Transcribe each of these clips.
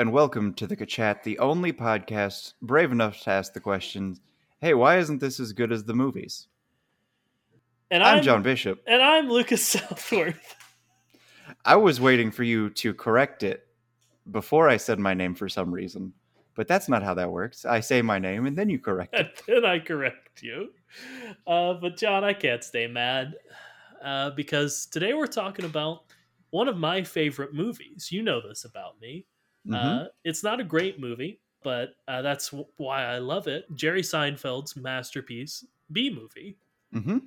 And welcome to the Kachat, the only podcast brave enough to ask the question, hey, why isn't this as good as the movies? And I'm, John Bishop. And I'm Lucas Southworth. I was waiting for you to correct it before I said my name for some reason, but that's not how that works. I say my name and then you correct it. And then I correct you. Uh, but John, I can't stay mad uh, because today we're talking about one of my favorite movies. You know this about me. Mhm. Uh, it's not a great movie, but uh, that's w- why I love it. Jerry Seinfeld's masterpiece, B movie. mm-hmm.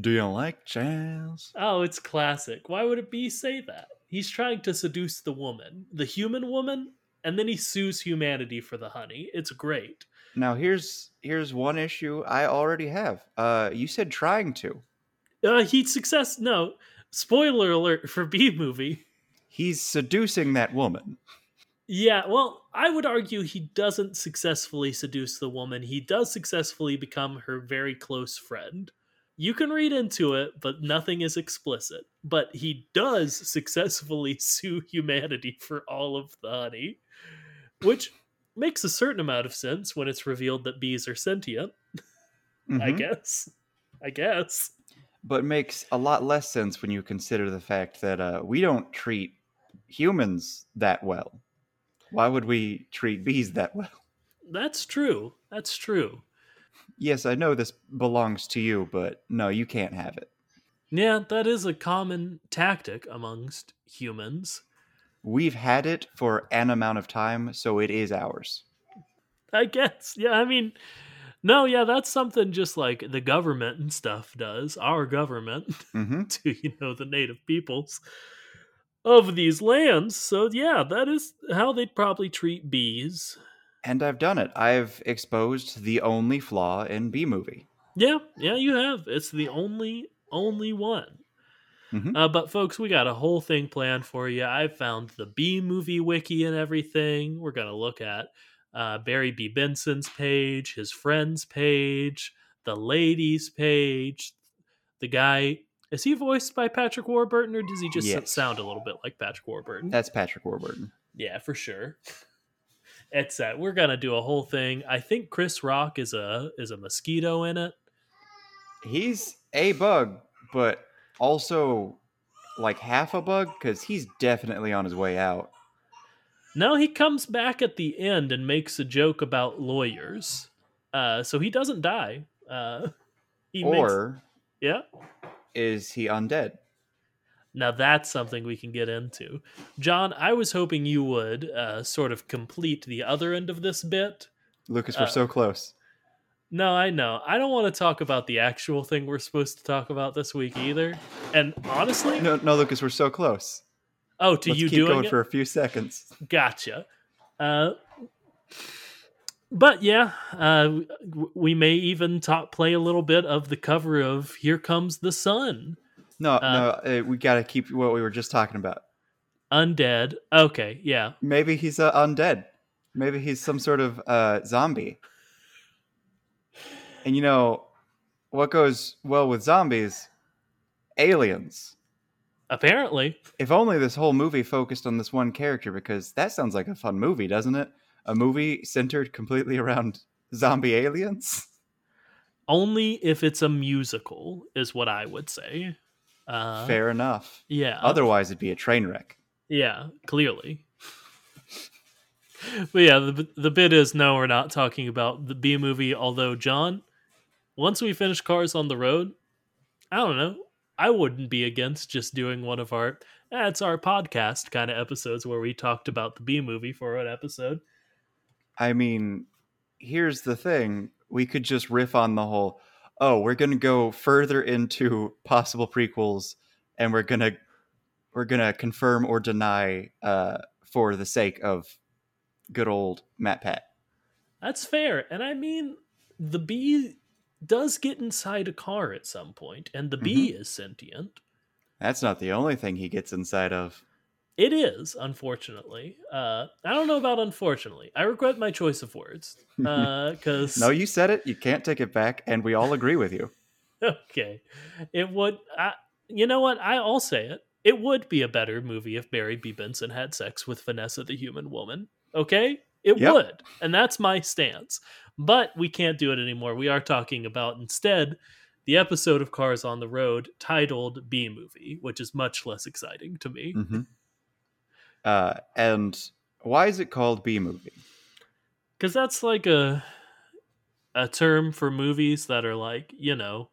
Do you like jazz? Oh, it's classic. Why would it be say that? He's trying to seduce the woman, the human woman, and then he sues humanity for the honey. It's great. Now here's here's one issue I already have. Uh, you said trying to. Uh, he success. No, spoiler alert for B movie. He's seducing that woman. Yeah, well, I would argue he doesn't successfully seduce the woman. He does successfully become her very close friend. You can read into it, but nothing is explicit. But he does successfully sue humanity for all of the honey, which makes a certain amount of sense when it's revealed that bees are sentient, I Mhm. guess. I guess. but makes a lot less sense when you consider the fact that uh, we don't treat humans that well. Why would we treat bees that well? That's true. That's true. Yes, I know this belongs to you, but no, you can't have it. Yeah, that is a common tactic amongst humans. We've had it for an amount of time, so it is ours. I guess. Yeah, I mean, no, yeah, that's something just like the government and stuff does. Our government hmm to, you know, the native peoples of these lands. So, yeah, that is how they'd probably treat bees. And I've done it. I've exposed the only flaw in Bee Movie. Yeah, yeah, you have. It's the only, only one. Mhm. Uh, but, folks, we got a whole thing planned for you. I found the B movie wiki and everything. We're going to look at uh, Barry B. Benson's page, his friend's page, the ladies' page. The guy is he voiced by Patrick Warburton or does he just Yes. sound a little bit like Patrick Warburton? That's Patrick Warburton. yeah, for sure. It's that we're gonna do a whole thing. I think Chris Rock is a is a mosquito in it. He's a bug, but also like half a bug because he's definitely on his way out. No, he comes back at the end and makes a joke about lawyers. Uh, so he doesn't die. Uh, he makes, or yeah. Is he undead? Now that's something we can get into. John, I was hoping you would uh, sort of complete the other end of this bit. Lucas, we're Uh, so close. No, I know. I don't want to talk about the actual thing we're supposed to talk about this week either. And honestly, No, no, Lucas, we're so close. oh, to Let's you keep doing going it? for a few seconds. Gotcha. Uh, but yeah, uh, we may even talk, play a little bit of the cover of "Here Comes the Sun." No, Uh, no, uh, we got to keep what we were just talking about. Undead. Okay, yeah. Maybe he's uh, undead. Maybe he's some sort of uh, zombie. And you know what goes well with zombies? Aliens. Apparently, If only this whole movie focused on this one character, because that sounds like a fun movie, doesn't it? A movie centered completely around zombie aliens. only if it's a musical is what I would say. Uh, Fair enough. Yeah. Otherwise, it'd be a train wreck. Yeah, clearly. but yeah, the the bit is no, we're not talking about the B movie. Although John, once we finish Cars on the Road, I don't know. I wouldn't be against just doing one of our that's our podcast kind of episodes where we talked about the B movie for an episode. I mean, here's the thing: we could just riff on the whole. Oh, we're gonna go further into possible prequels, and we're gonna we're gonna confirm or deny uh, for the sake of good old MatPat. That's fair. And I mean, the bee does get inside a car at some point, and the bee is sentient. That's not the only thing he gets inside of. It is, unfortunately. Uh, I don't know about unfortunately. I regret my choice of words. Because No, you said it. You can't take it back, and we all agree with you. okay, it would. I, you know what? I, I'll say it. It would be a better movie if Barry B. Benson had sex with Vanessa the Human Woman. Okay, it Yep. would, and that's my stance. But we can't do it anymore. We are talking about instead the episode of Cars on the Road titled B Movie, which is much less exciting to me. hmm Uh, and why is it called B movie? because that's like a a term for movies that are like you know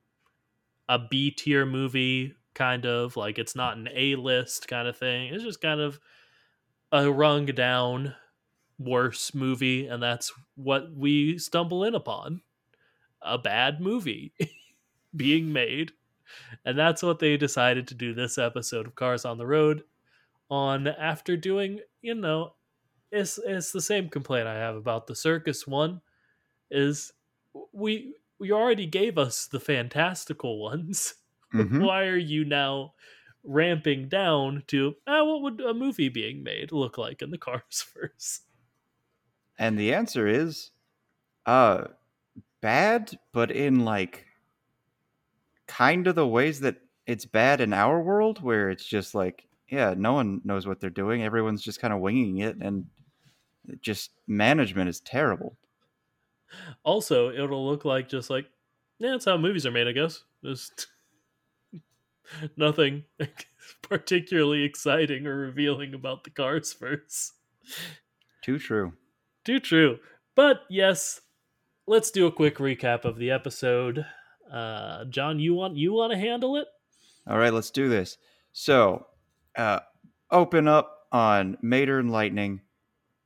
a B tier movie kind of like it's not an A list kind of thing. It's just kind of a rung down worse movie, and that's what we stumble in upon a bad movie being made. And that's what they decided to do this episode of Cars on the Road on after doing, you know, it's it's the same complaint I have about the circus one is we we already gave us the fantastical ones. Mhm. Why are you now ramping down to ah, what would a movie being made look like in the Cars verse? And the answer is, uh, bad, but in like kind of the ways that it's bad in our world, where it's just like, yeah, no one knows what they're doing. Everyone's just kind of winging it, and just management is terrible. Also, it'll look like just like yeah, that's how movies are made, I guess. Just nothing particularly exciting or revealing about the Cars verse. Too true. Too true. But yes, let's do a quick recap of the episode. Uh, John, you want you want to handle it? All right, let's do this. So, uh, open up on Mater and Lightning,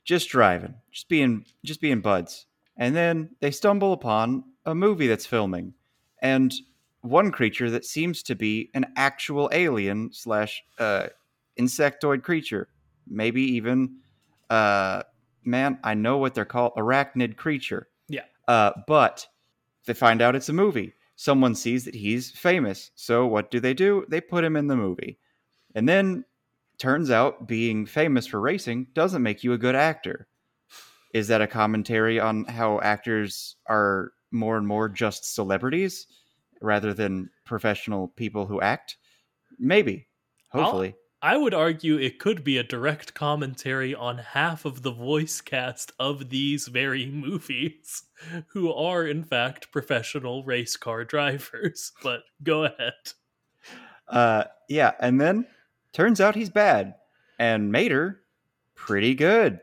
just driving, just being, just being buds, and then they stumble upon a movie that's filming, and one creature that seems to be an actual alien slash uh, insectoid creature, maybe even, uh, man, I know what they're called, arachnid creature. Yeah. Uh, but they find out it's a movie. Someone sees that he's famous. So what do they do? They put him in the movie. And then turns out being famous for racing doesn't make you a good actor. Is that a commentary on how actors are more and more just celebrities rather than professional people who act? Maybe. Hopefully. I would argue it could be a direct commentary on half of the voice cast of these very movies, who are in fact professional race car drivers. But go ahead. Uh, yeah, and then turns out he's bad, and Mater pretty good,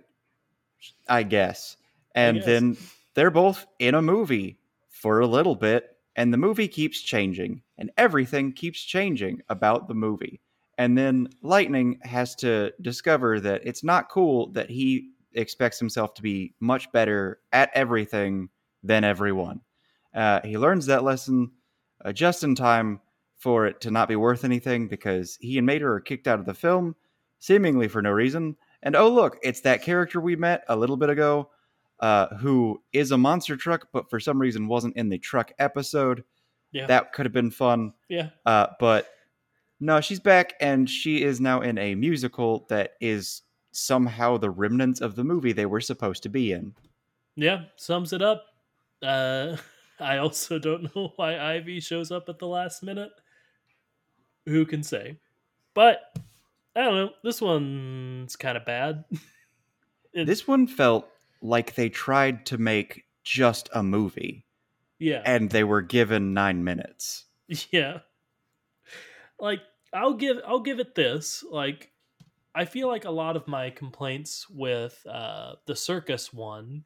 I guess. And guess. then they're both in a movie for a little bit, and the movie keeps changing, and everything keeps changing about the movie. And then Lightning has to discover that it's not cool that he expects himself to be much better at everything than everyone. Uh, he learns that lesson uh, just in time for it to not be worth anything because he and Mater are kicked out of the film, seemingly for no reason. And oh, look, it's that character we met a little bit ago uh, who is a monster truck, but for some reason wasn't in the truck episode. Yeah. That could have been fun. Yeah. Uh, but no, she's back and she is now in a musical that is somehow the remnants of the movie they were supposed to be in. Yeah. Sums it up. Uh, I also don't know why Ivy shows up at the last minute. Who can say? But I don't know. This one's kind of bad. This one felt like they tried to make just a movie yeah. and they were given nine minutes. Yeah. Like I'll give I'll give it this. Like I feel like a lot of my complaints with uh the circus one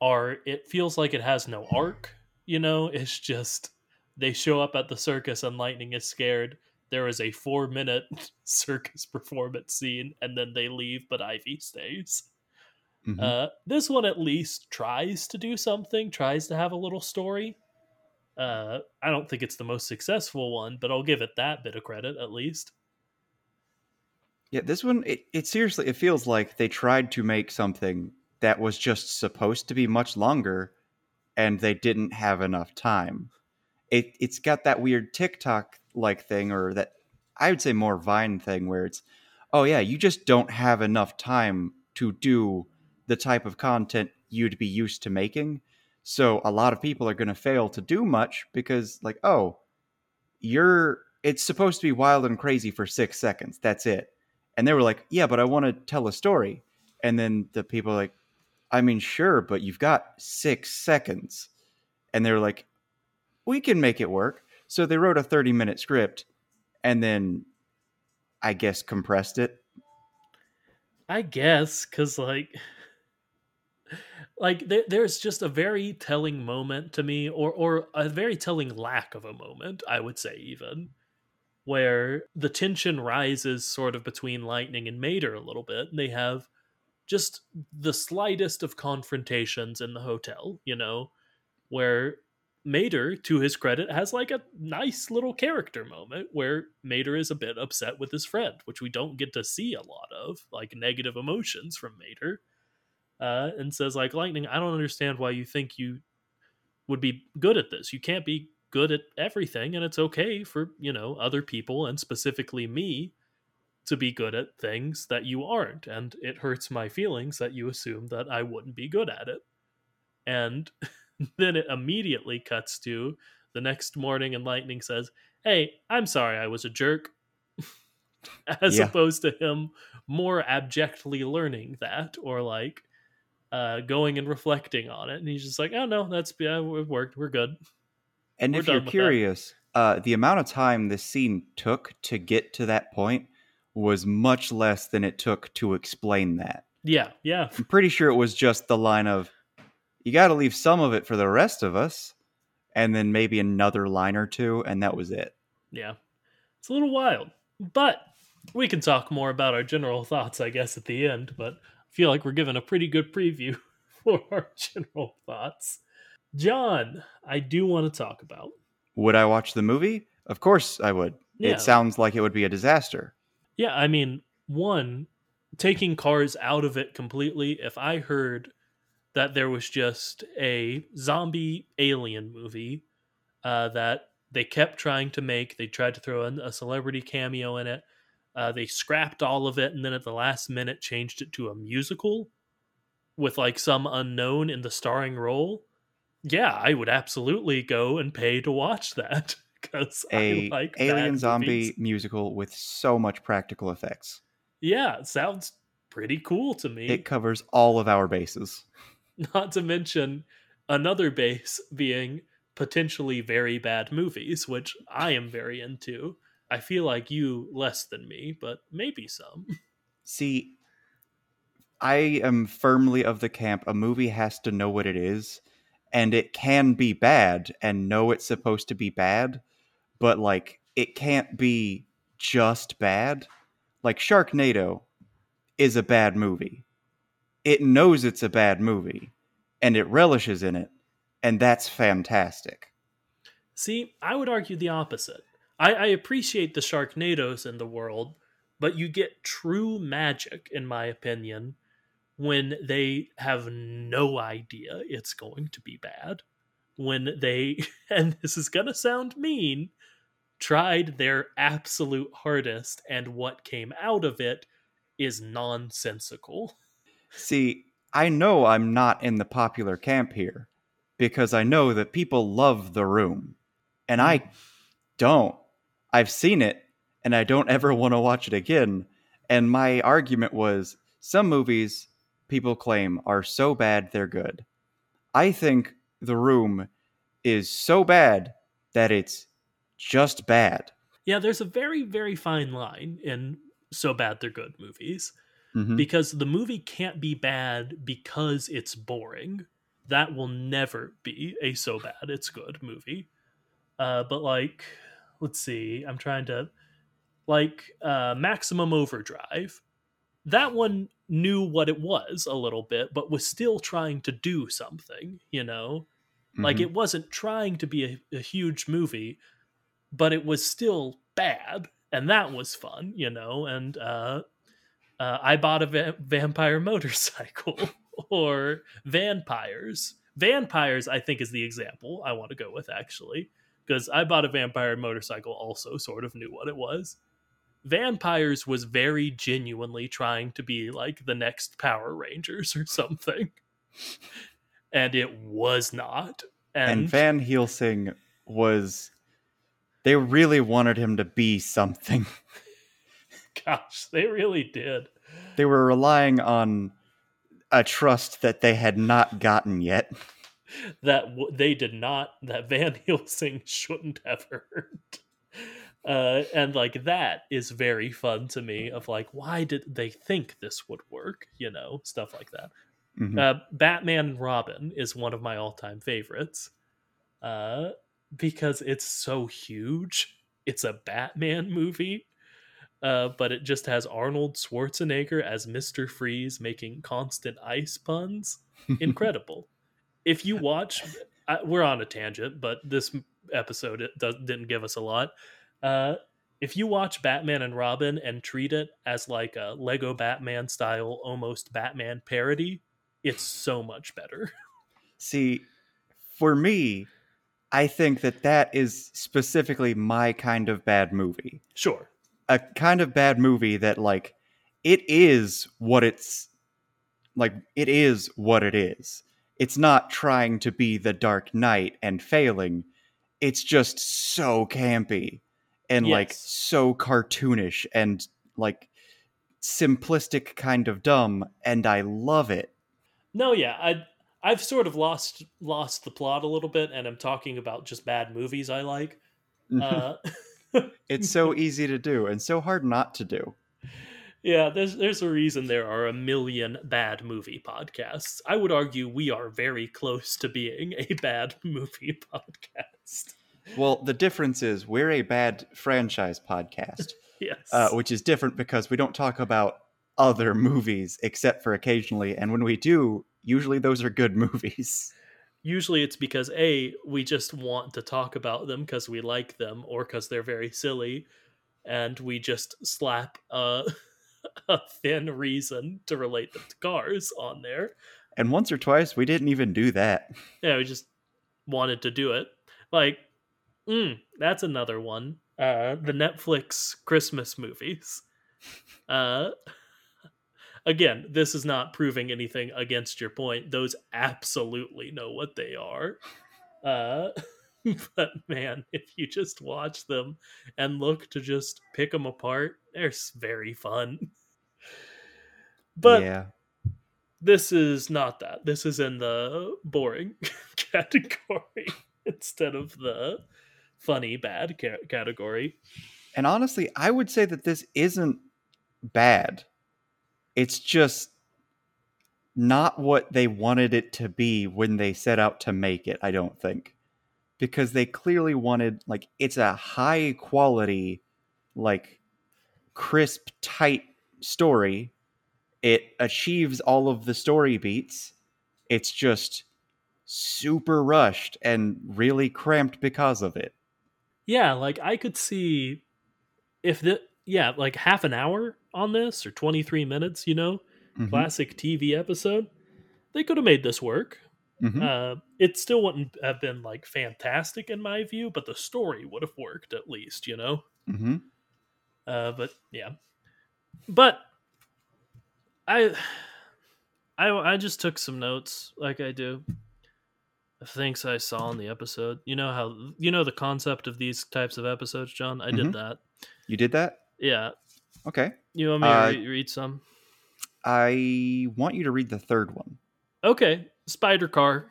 are it feels like it has no arc, you know? It's just they show up at the circus and Lightning is scared. There is a four minute circus performance scene, and then they leave, but Ivy stays. Mhm. Uh, this one at least tries to do something, tries to have a little story. Uh, I don't think it's the most successful one, but I'll give it that bit of credit at least. Yeah, this one it, it seriously it feels like they tried to make something that was just supposed to be much longer and they didn't have enough time. It it's got that weird TikTok like thing or that I would say more Vine thing where it's oh yeah, you just don't have enough time to do the type of content you'd be used to making. So a lot of people are going to fail to do much because like oh, you're it's supposed to be wild and crazy for 6 seconds. That's it and they were like, "Yeah, but I want to tell a story." And then the people like, "I mean, sure, but you've got 6 seconds." And they were like, "We can make it work." So they wrote a 30-minute script and then I guess compressed it. I guess because like, like there, there's just a very telling moment to me, or or a very telling lack of a moment. I would say even where the tension rises sort of between Lightning and Mater a little bit. And they have just the slightest of confrontations in the hotel, you know, where Mater, to his credit, has like a nice little character moment where Mater is a bit upset with his friend, which we don't get to see a lot of, like negative emotions from Mater. Uh, and says like Lightning, I don't understand why you think you would be good at this. You can't be good at everything and it's okay for you know other people and specifically me to be good at things that you aren't and it hurts my feelings that you assume that i wouldn't be good at it and then it immediately cuts to the next morning and lightning says hey i'm sorry i was a jerk as Yeah. opposed to him more abjectly learning that or like uh, going and reflecting on it. And he's just like oh no that's yeah it worked. We're good. And We're if you're curious, uh, the amount of time this scene took to get to that point was much less than it took to explain that. yeah yeah. I'm pretty sure it was just the line of, you got to leave some of it for the rest of us, and then maybe another line or two, and that was it. Yeah. It's a little wild. But we can talk more about our general thoughts, I guess, at the end. But I feel like we're given a pretty good preview for our general thoughts. John, I do want to talk about. Would I watch the movie? Of course I would. Yeah. It sounds like it would be a disaster. Yeah, I mean, one, taking cars out of it completely, if I heard that there was just a zombie alien movie uh, that they kept trying to make, they tried to throw in a celebrity cameo in it, uh, they scrapped all of it, and then at the last minute changed it to a musical with like some unknown in the starring role. Yeah, I would absolutely go and pay to watch that because A I like alien zombie movies. musical with so much practical effects. Yeah, it sounds pretty cool to me. It covers all of our bases. Not to mention another base being potentially very bad movies, which I am very into. I feel like you less than me, but maybe some. See, I am firmly of the camp a movie has to know what it is, and it can be bad and know it's supposed to be bad, but like it can't be just bad. Like Sharknado is a bad movie. It knows it's a bad movie, and it relishes in it, and that's fantastic. See, I would argue the opposite. I, I appreciate the Sharknadoes in the world, but you get true magic, in my opinion, when they have no idea it's going to be bad. When they, and this is going to sound mean, tried their absolute hardest, and what came out of it is nonsensical. See, I know I'm not in the popular camp here because I know that people love The Room, and I hmm. don't. I've seen it, and I don't ever want to watch it again. And my argument was some movies people claim are so bad they're good. I think The Room is so bad that it's just bad. Yeah, there's a very, very fine line in So Bad They're Good movies. Mhm. because the movie can't be bad because it's boring. That will never be a so bad it's good movie. Uh, but like, let's see, I'm trying to like uh, Maximum Overdrive. That one knew what it was a little bit, but was still trying to do something. You know, like Mhm. it wasn't trying to be a, a huge movie, but it was still bad, and that was fun. You know, and uh, uh, I bought a va- vampire motorcycle or vampires. Vampires, I think, is the example I want to go with actually, because I bought a vampire motorcycle. Also, sort of knew what it was. Vampires was very genuinely trying to be like the next Power Rangers or something, and it was not. and And, Van Helsing was they really wanted him to be something. gosh, they really did. They were relying on a trust that they had not gotten yet. that w- they did not that Van Helsing shouldn't have heard. Uh, and like that is very fun to me. Of like, why did they think this would work? You know, stuff like that. Mhm. Uh, Batman and Robin is one of my all-time favorites, uh, because it's so huge. It's a Batman movie, uh, but it just has Arnold Schwarzenegger as Mister Freeze making constant ice puns incredible. if you watch, I, we're on a tangent, but this episode it does, didn't give us a lot. Uh, if you watch Batman and Robin and treat it as like a Lego Batman style, almost Batman parody, it's so much better. See, for me, I think that that is specifically my kind of bad movie. Sure. A kind of bad movie that like it is what it's like it is what it is. It's not trying to be the Dark Knight and failing. It's just so campy and like so cartoonish and like simplistic kind of dumb and I love it. No, yeah, I I've sort of lost lost the plot a little bit, and I'm talking about just bad movies I like. Uh, it's so easy to do and so hard not to do. Yeah, there's there's a reason there are a million bad movie podcasts. I would argue we are very close to being a bad movie podcast. Well, the difference is we're a bad franchise podcast, Yes. uh, which is different because we don't talk about other movies except for occasionally, and when we do, usually those are good movies. Usually it's because A, we just want to talk about them because we like them or because they're very silly, and we just slap a, a thin reason to relate them to cars on there. And once or twice, we didn't even do that. yeah, we just wanted to do it. Like, mm, that's another one. Uh, the Netflix Christmas movies. Uh, again, this is not proving anything against your point. Those absolutely know what they are. Uh, but man, if you just watch them and look to just pick them apart, they're very fun. But yeah, this is not that. This is in the boring category instead of the funny bad ca- category. and honestly, I would say that this isn't bad. It's just not what they wanted it to be when they set out to make it, I don't think. Because they clearly wanted like it's a high quality like crisp tight story. It achieves all of the story beats. It's just super rushed and really cramped because of it. Yeah, like I could see if the yeah, like half an hour on this or 23 minutes, you know, Mhm, classic TV episode. They could have made this work. mhm. Uh, it still wouldn't have been like fantastic in my view, but the story would have worked at least, you know. Mhm. Uh, but yeah, but I, I, I just took some notes like I do. of Things I saw in the episode. You know how you know the concept of these types of episodes, John. I did that. You did that? Yeah, Okay. you want me Uh, to re- read some? I want you to read the third one. Okay, Spider Car.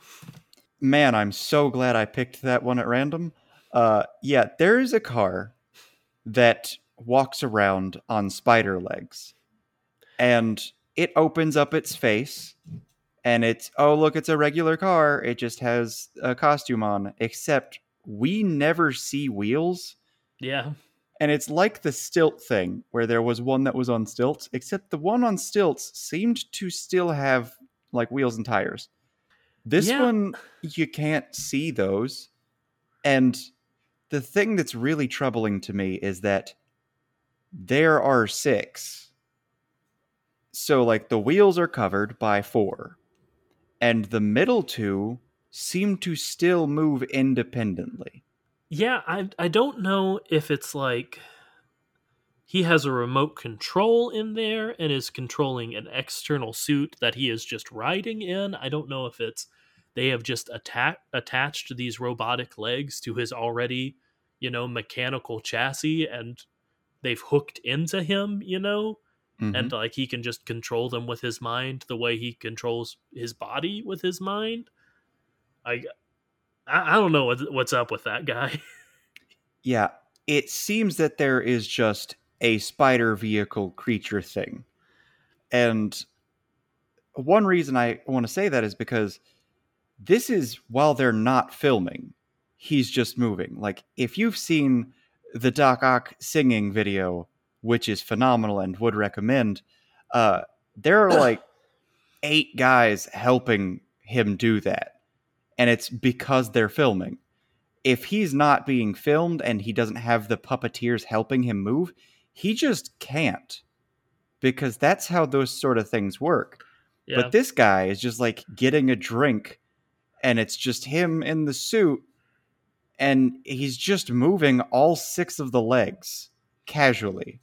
Man, I'm so glad I picked that one at random. Uh, yeah, there is a car that walks around on spider legs, and it opens up its face, and it's oh look, it's a regular car. It just has a costume on, except we never see wheels. Yeah. And it's like the stilt thing, where there was one that was on stilts, except the one on stilts seemed to still have like wheels and tires. This Yeah. one, you can't see those. And the thing that's really troubling to me is that there are six. So, like, the wheels are covered by four, and the middle two seem to still move independently. Yeah, I I don't know if it's like he has a remote control in there and is controlling an external suit that he is just riding in. I don't know if it's they have just atta- attached these robotic legs to his already, you know, mechanical chassis and they've hooked into him, you know, Mhm. and like he can just control them with his mind the way he controls his body with his mind. I I, I don't know what, what's up with that guy. Yeah, it seems that there is just a spider vehicle creature thing. And one reason I want to say that is because this is while they're not filming, he's just moving. Like, if you've seen the Doc Ock singing video, which is phenomenal and would recommend, uh, there are like eight guys helping him do that. And it's because they're filming if he's not being filmed and he doesn't have the puppeteers helping him move, he just can't. Because that's how those sort of things work. Yeah. But this guy is just like getting a drink and it's just him in the suit and he's just moving all six of the legs casually.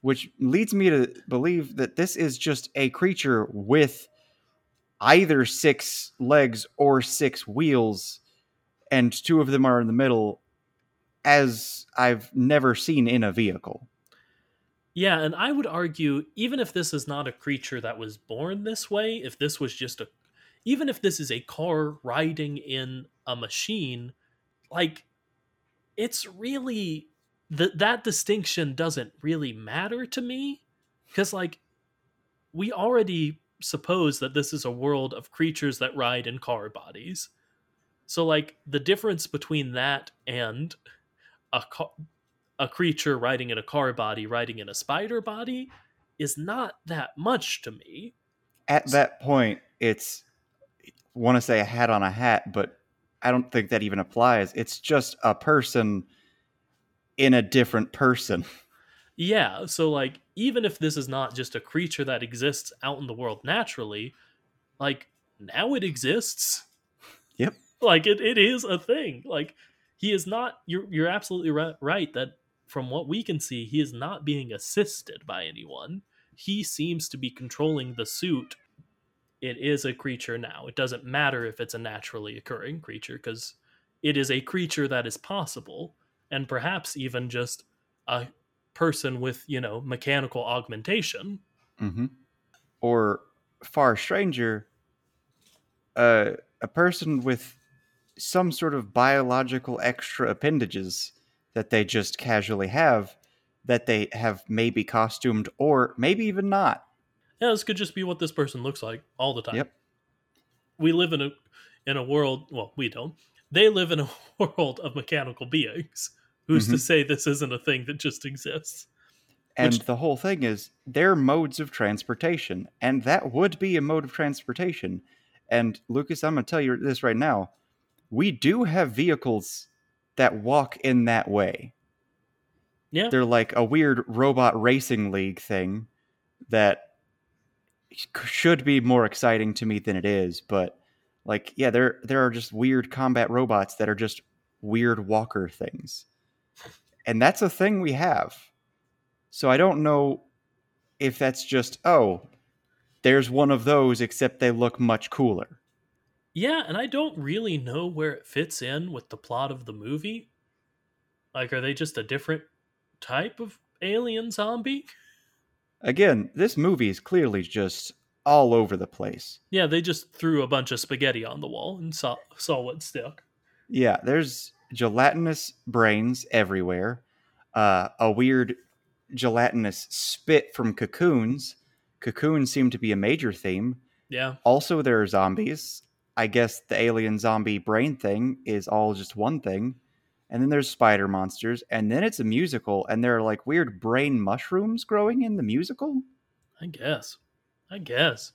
Which leads me to believe that this is just a creature with either six legs or six wheels and two of them are in the middle as I've never seen in a vehicle. Yeah, and I would argue even if this is not a creature that was born this way, if this was just a even if this is a car riding in a machine, like it's really that that distinction doesn't really matter to me cuz like we already suppose that this is a world of creatures that ride in car bodies. So like the difference between that and a car, a creature riding in a car body riding in a spider body is not that much to me. At that point, it's want to say a hat on a hat, but I don't think that even applies. It's just a person in a different person. Yeah, so like even if this is not just a creature that exists out in the world naturally, like now it exists. Yep. Like it, it is a thing. Like he is not you're you're absolutely right, right that from what we can see, he is not being assisted by anyone. He seems to be controlling the suit. It is a creature now. It doesn't matter if it's a naturally occurring creature because it is a creature that is possible and perhaps even just a person with, you know, mechanical augmentation. Mm-hmm. Or far stranger, uh, a person with some sort of biological extra appendages that they just casually have that they have maybe costumed or maybe even not. Yeah, this could just be what this person looks like all the time. Yep. We live in a in a world, well, we don't. They live in a world of mechanical beings. Who's to Mhm. say this isn't a thing that just exists? And Which- the whole thing is they're modes of transportation, and that would be a mode of transportation. And Lucas, I'm going to tell you this right now. We do have vehicles that walk in that way. Yeah. They're like a weird robot racing league thing that should be more exciting to me than it is, but like yeah, there there are just weird combat robots that are just weird walker things. And that's a thing we have. So I don't know if that's just oh, there's one of those except they look much cooler. Yeah, and I don't really know where it fits in with the plot of the movie. Like, are they just a different type of alien zombie? Again, this movie is clearly just all over the place. Yeah, they just threw a bunch of spaghetti on the wall and saw saw what stuck. Yeah, there's gelatinous brains everywhere. Uh, a weird gelatinous spit from cocoons. Cocoons seem to be a major theme. Yeah, Also, there are zombies. I guess the alien zombie brain thing is all just one thing. And then there's spider monsters, and then it's a musical, and there are like weird brain mushrooms growing in the musical. I guess. I guess.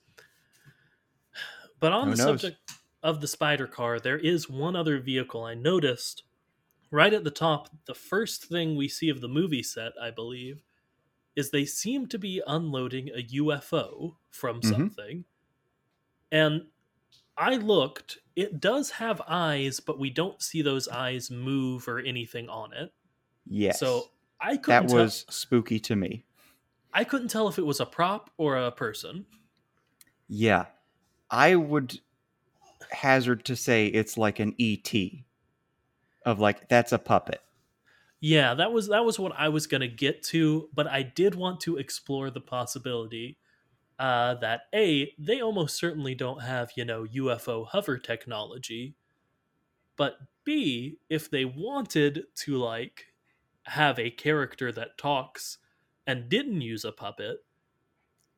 But on Who the knows? subject of the spider car, there is one other vehicle I noticed right at the top. The first thing we see of the movie set, I believe, is they seem to be unloading a UFO from Mhm. something. And I looked, it does have eyes, but we don't see those eyes move or anything on it. Yes. So I couldn't that tell, was spooky to me. I couldn't tell if it was a prop or a person. Yeah. I would hazard to say it's like an ET of like that's a puppet. Yeah, that was that was what I was gonna get to, but I did want to explore the possibility uh, that a they almost certainly don't have you know UFO hover technology, but b if they wanted to like have a character that talks and didn't use a puppet,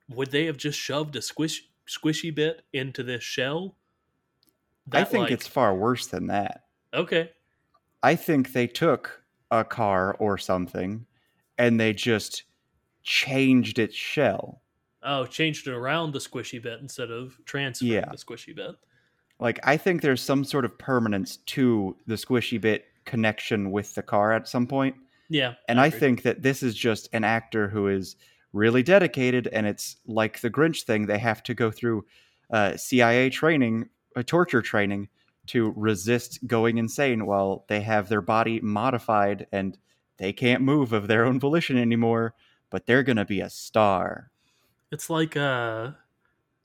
would they have just shoved a squish squishy bit into this shell? I think like- it's far worse than that. okay. I think they took a car or something and they just changed its shell. Oh, changed it around the squishy bit instead of transferring Yeah. the squishy bit. Like I think there's some sort of permanence to the squishy bit connection with the car at some point. Yeah, And I agree. think that this is just an actor who is really dedicated, and it's like the Grinch thing. They have to go through uh, CIA training, uh, torture training, to resist going insane while they have their body modified and they can't move of their own volition anymore. But they're gonna be a star. it's like uh,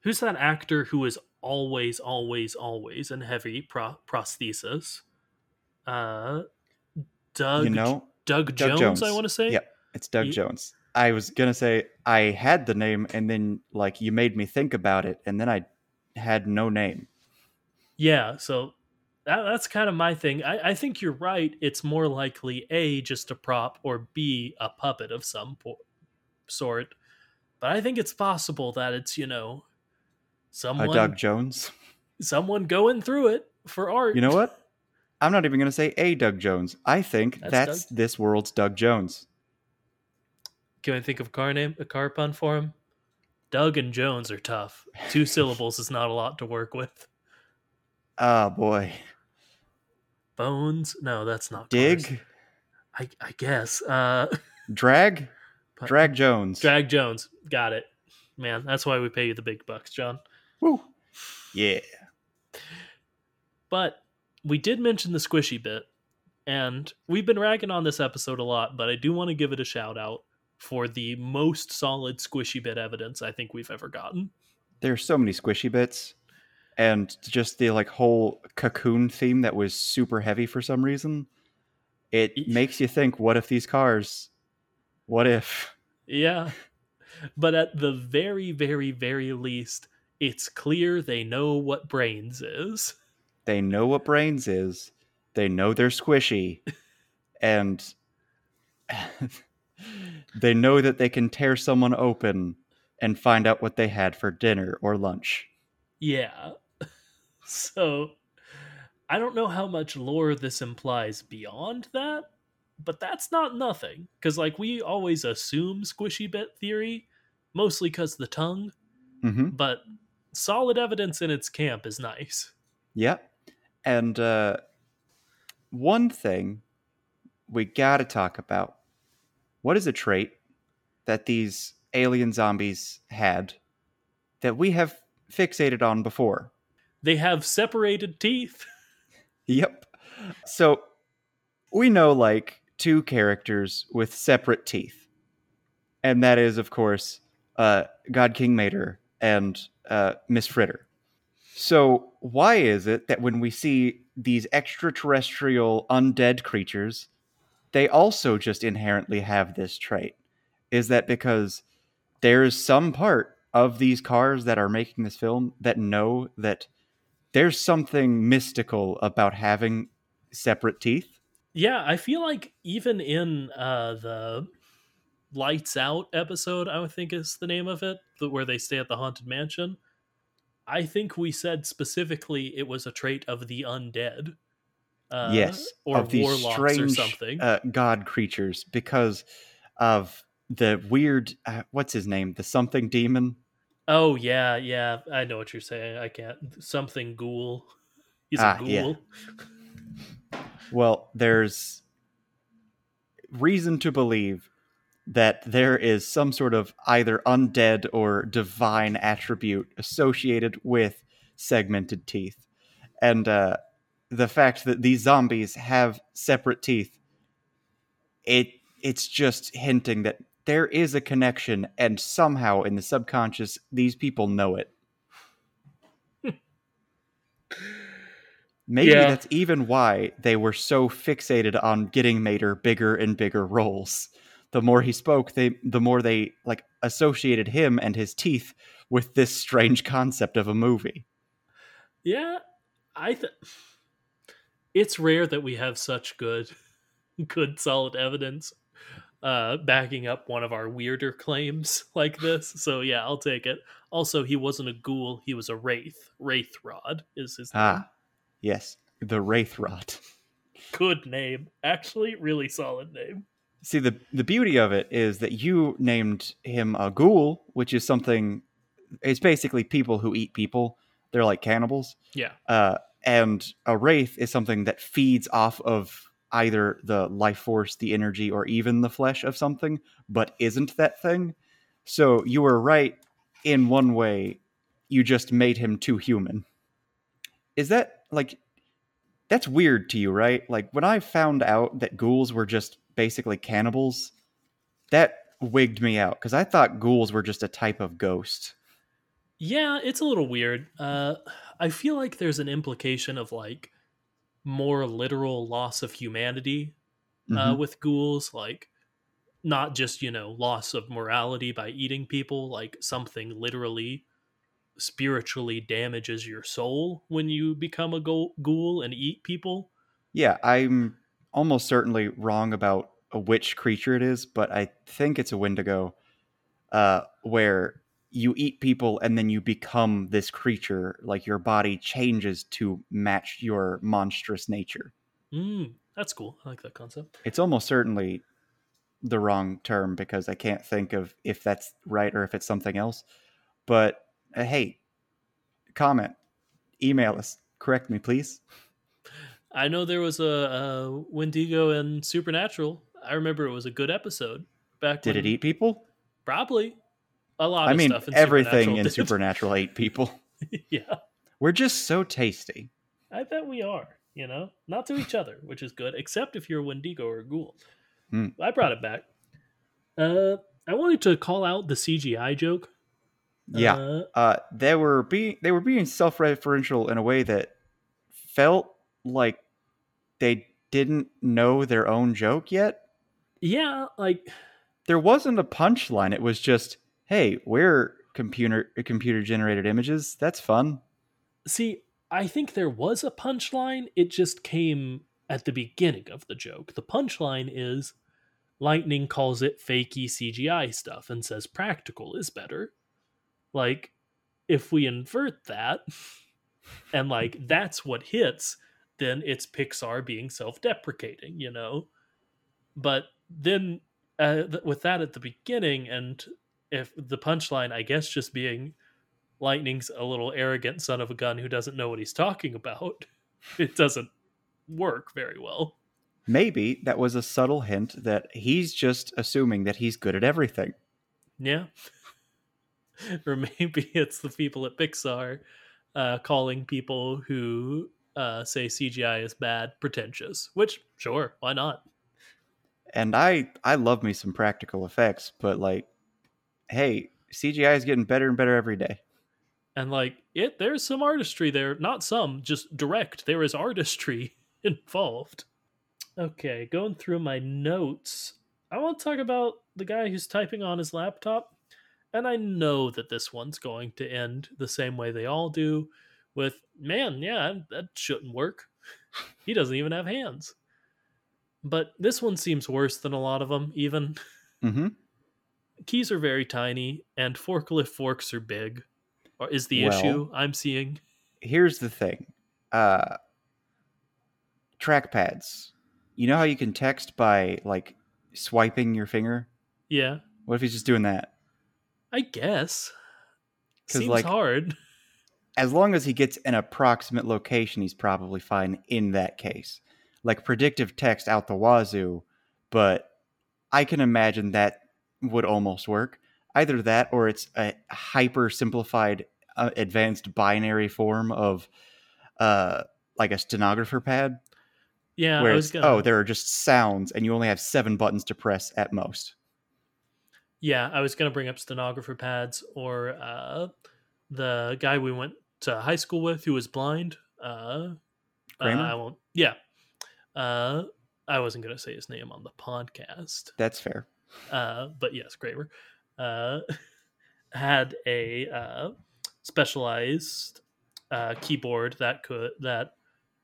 who's that actor who is always, always, always in heavy pro- prosthesis? Uh, Doug. you know, Doug, Doug Jones, I want to say. Yep. it's Doug Ye- Jones. I was gonna say I had the name, and then like you made me think about it, and then I had no name. Yeah, so that, that's kind of my thing. I, I think you're right. It's more likely A, just a prop, or B, a puppet of some po- sort. But I think it's possible that it's, you know, Uh, someone Doug Jones. someone going through it for art. You know what? I'm not even going to say a Doug Jones. I think That's that's, this world's Doug Jones. Can I think of a car name, a car pun for him? Doug and Jones are tough. Two syllables is not a lot to work with. Oh boy. Bones? No, that's not cars. Dig, I, I guess. Uh, drag, drag Jones. Drag Jones. Got it. Man, that's why we pay you the big bucks, John. Woo. Yeah. But we did mention the squishy bit, and we've been ragging on this episode a lot, but I do want to give it a shout out for the most solid squishy bit evidence I think we've ever gotten. There's so many squishy bits, and just the like whole cocoon theme that was super heavy for some reason. It makes you think, what if these cars? What if? Yeah. But at the very, very, very least, it's clear they know what brains is. They know what brains is. They know they're squishy, and they know that they can tear someone open and find out what they had for dinner or lunch. Yeah. So I don't know how much lore this implies beyond that, but that's not nothing. Because, like, we always assume squishy bit theory, mostly because the tongue, Mm-hmm. but solid evidence in its camp is nice. Yep. And uh, one thing we got to talk about what is a trait that these alien zombies had that we have fixated on before? They have separated teeth. Yep. So we know like two characters with separate teeth. And that is, of course, uh, God King Mater and uh, Miss Fritter. So why is it that when we see these extraterrestrial undead creatures, they also just inherently have this trait? Is that because there is some part of these cars that are making this film that know that there's something mystical about having separate teeth. Yeah, I feel like even in uh, the Lights Out episode, I would think is the name of it, the, where they stay at the haunted mansion. I think we said specifically it was a trait of the undead. Uh, yes, or of these warlocks strange or something. Uh, god creatures because of the weird. Uh, what's his name? The something demon. Oh yeah, yeah, I know what you're saying. I can't something ghoul. He's Ah, a yeah. ghoul. Well, there's reason to believe that there is some sort of either undead or divine attribute associated with segmented teeth. And uh, the fact that these zombies have separate teeth, it it's just hinting that there is a connection and somehow in the subconscious these people know it. Maybe Yeah. that's even why they were so fixated on getting Mater bigger and bigger roles. The more he spoke, they the more they like associated him and his teeth with this strange concept of a movie. Yeah, I th- it's rare that we have such good good solid evidence uh backing up one of our weirder claims like this. So yeah, I'll take it. Also, he wasn't a ghoul, he was a wraith. Wraith Rod is his name. Ah, yes, the Wraith Rod. Good name. Actually, really solid name. See the the beauty of it is that you named him a ghoul, which is something. It's basically people who eat people. They're like cannibals. Yeah. Uh, and a wraith is something that feeds off of either the life force, the energy, or even the flesh of something, but isn't that thing. So you were right in one way. You just made him too human. Is that like that's weird to you, right? Like when I found out that ghouls were just basically cannibals, that wigged me out because I thought ghouls were just a type of ghost. Yeah, it's a little weird. Uh I feel like there's an implication of like more literal loss of humanity uh, Mhm. with ghouls, like not just you know loss of morality by eating people, like something literally spiritually damages your soul when you become a ghoul, ghoul and eat people. Yeah, I'm almost certainly wrong about which creature it is, but I think it's a Wendigo, uh, where you eat people and then you become this creature. Like your body changes to match your monstrous nature. Mm, that's cool. I like that concept. It's almost certainly the wrong term because I can't think of if that's right or if it's something else. But uh, hey, comment, email us, correct me, please. I know there was a, a Wendigo in Supernatural. I remember it was a good episode back. Did when, it eat people? Probably a lot. I mean, stuff in everything in did. Supernatural ate people. yeah, We're just so tasty. I bet we are. You know, not to each other, which is good, except if you're a Wendigo or a ghoul. Hmm. I brought it back. Uh, I wanted to call out the CGI joke. Yeah. Uh, Uh, they were being they were being self-referential in a way that felt like they didn't know their own joke yet. yeah, like There wasn't a punchline. It was just, "Hey, we're computer computer generated images. That's fun." See, I think there was a punchline. It just came at the beginning of the joke. The punchline is Lightning calls it fakey CGI stuff and says practical is better. Like, if we invert that and like that's what hits, then it's Pixar being self deprecating, you know? But then uh, th- with that at the beginning, and if the punchline, I guess, just being Lightning's a little arrogant son of a gun who doesn't know what he's talking about, it doesn't work very well. Maybe that was a subtle hint that he's just assuming that he's good at everything. Yeah. or maybe it's the people at Pixar uh, calling people who uh, say CGI is bad pretentious, which, sure, why not? And I I love me some practical effects, but like hey, CGI is getting better and better every day. And like, it, there's some artistry there. Not some, just direct. There is artistry involved. Okay, going through my notes. I want to talk about the guy who's typing on his laptop. And I know that this one's going to end the same way they all do with, man, yeah, that shouldn't work. He doesn't even have hands. But this one seems worse than a lot of them, even. Mm-hmm. Keys are very tiny, and forklift forks are big. or is the Well- issue I'm seeing. Here's the thing. Uh trackpads. You know how you can text by like swiping your finger? Yeah, What if he's just doing that? I guess. Seems like, hard. As long as he gets an approximate location, he's probably fine in that case. Like predictive text out the wazoo, but I can imagine that would almost work. Either that or it's a hyper simplified uh, advanced binary form of uh like a stenographer pad Yeah, where I it's, was gonna. oh there are just sounds and you only have seven buttons to press at most Yeah, I was gonna bring up stenographer pads or uh, the guy we went to high school with who was blind. Uh, uh, I won't. Yeah, uh, I wasn't gonna say his name on the podcast. that's fair Uh, but yes, Kramer uh, had a uh, specialized uh, keyboard that could that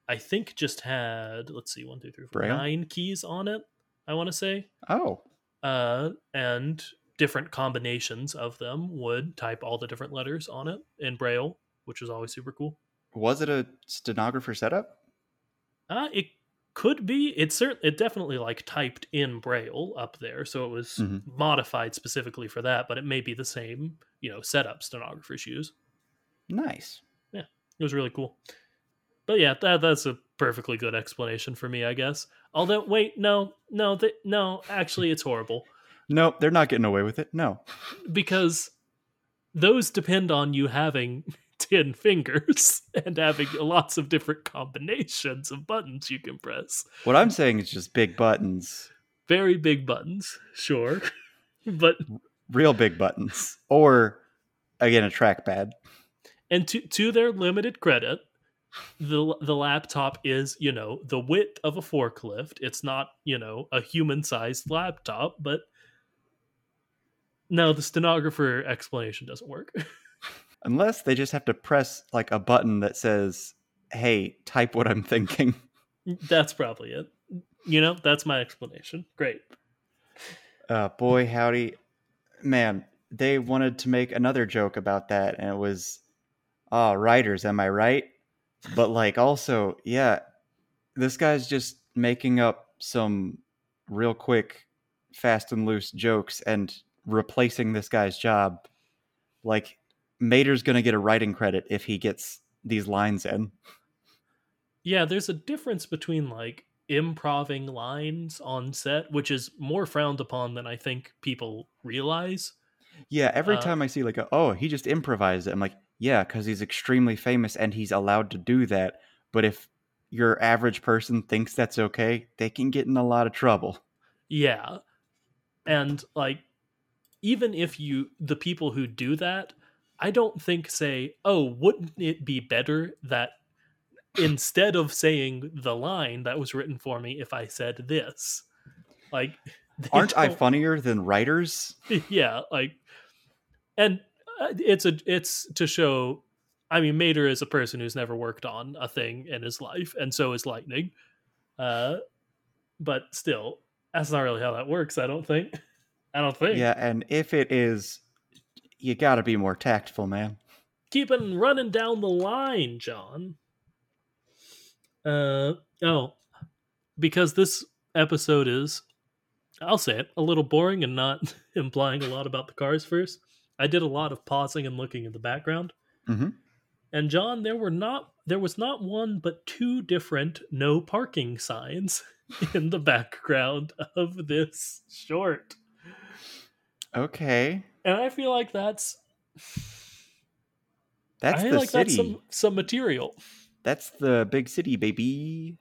I think just had let's see one two three four Braille? nine keys on it. I want to say oh uh, and different combinations of them would type all the different letters on it in Braille, which was always super cool. was it a stenographer setup Uh, it could be. It certainly it definitely like typed in Braille up there, so it was Mhm. modified specifically for that. But it may be the same, you know, setup stenographers use. nice Yeah. It was really cool. But yeah, that that's a perfectly good explanation for me, I guess. Although, wait, no, no, th- no, actually, it's horrible. no they're not getting away with it no because those depend on you having 10 fingers and having lots of different combinations of buttons you can press. what i'm saying is just big buttons Very big buttons, sure. But real big buttons or again a trackpad and to to their limited credit, the the laptop is, you know, the width of a forklift. It's not, you know, a human-sized laptop, but no, the stenographer explanation doesn't work. unless they just have to press like a button that says hey type what i'm thinking That's probably it. You know, that's my explanation. Great. uh, boy howdy man they wanted to make another joke about that and it was ah writers am i right but like also yeah this guy's just making up some real quick fast and loose jokes and replacing this guy's job like mater's gonna get a writing credit if he gets these lines in Yeah, there's a difference between like improving lines on set, which is more frowned upon than I think people realize. Yeah, every Uh, time I see like, a, oh, he just improvised it, I'm like, yeah, because he's extremely famous and he's allowed to do that. But if your average person thinks that's okay, they can get in a lot of trouble. Yeah. And like even if you the people who do that, I don't think say, "Oh, wouldn't it be better that instead of saying the line that was written for me if I said this?" Like Aren't I funnier than writers? yeah like and uh, it's a it's to show i mean mater is a person who's never worked on a thing in his life and so is lightning uh but still that's not really how that works i don't think i don't think Yeah, and if it is, you got to be more tactful, man. keeping running down the line john. Uh oh because this episode is i'll say it a little boring and not implying a lot about the cars first. I did a lot of pausing and looking in the background. Mhm. and john there were not there was not one but two different no parking signs in the background of this short. Okay, and i feel like that's that's i feel the like city. that's some some material That's the big city, baby.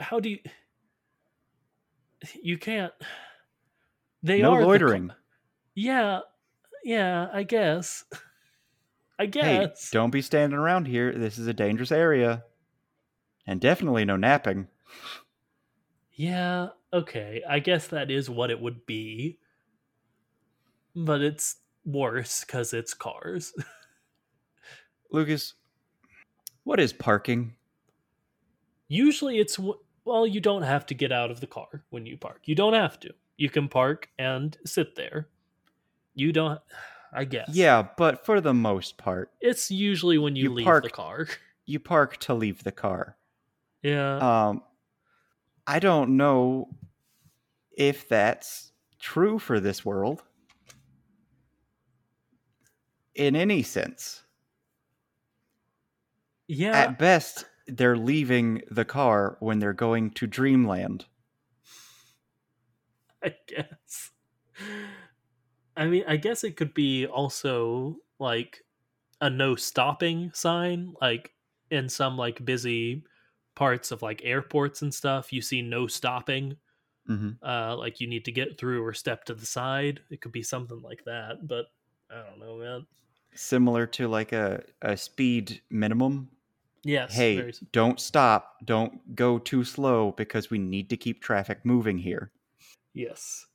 how do you you can't they no are the loitering. yeah yeah i guess i guess. Hey, guess don't be standing around here. This is a dangerous area, and definitely no napping. yeah okay i guess that is what it would be but it's worse because it's cars Lucas, what is parking? usually it's well you don't have to get out of the car when you park you don't have to you can park and sit there you don't I guess. Yeah, but for the most part, It's usually when you, You leave park- the car. you park to leave the car. yeah. Um, I don't know if that's true for this world in any sense. yeah. At best, they're leaving the car when they're going to Dreamland. I guess. I mean, I guess it could be also like a no stopping sign, like in some like busy parts of like airports and stuff. You see no stopping, hmm uh, like you need to get through or step to the side. It could be something like that, but I don't know, man. Similar to like a, a speed minimum. Yes. hey, don't stop. Don't go too slow because we need to keep traffic moving here. yes.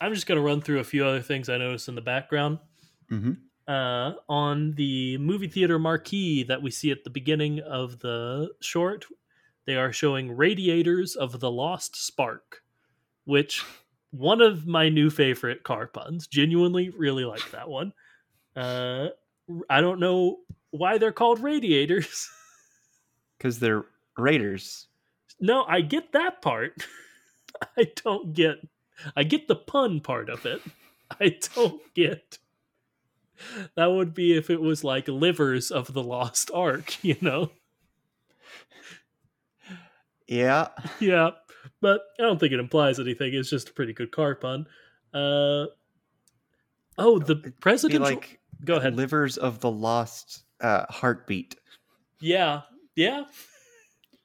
I'm just gonna run through a few other things I noticed in the background. hmm uh, on the movie theater marquee that we see at the beginning of the short, they are showing Radiators of the Lost Spark, which one of my new favorite car puns. Genuinely, really like that one. Uh, I don't know why they're called radiators. Because they're raiders. no, I get that part. I don't get. I get the pun part of it. I don't get. That would be if it was like livers of the lost ark, you know? Yeah. Yeah, but I don't think it implies anything. It's just a pretty good car pun. Uh, oh, the Be presidential. like Go ahead. livers of the lost uh, heartbeat. yeah, yeah,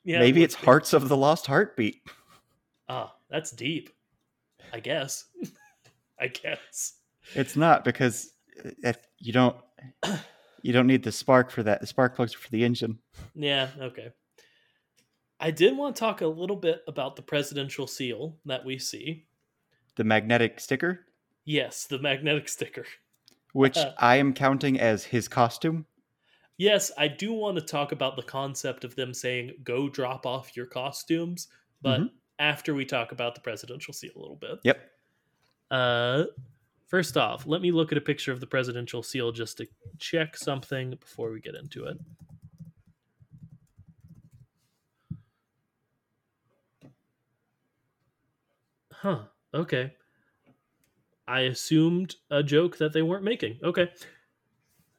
yeah. Maybe it's hearts of the lost heartbeat. Ah, that's deep. I guess. I guess. It's not because uh, if you don't you don't need the spark for that. The spark plugs are for the engine. Yeah, okay. I did want to talk a little bit about the presidential seal that we see. The magnetic sticker, Yes, the magnetic sticker. Which Uh. I am counting as his costume. Yes, I do want to talk about the concept of them saying go drop off your costumes, but Mhm. after we talk about the presidential seal a little bit. Yep. Uh first off, let me look at a picture of the presidential seal just to check something before we get into it. Huh. Okay. I assumed a joke that they weren't making. Okay.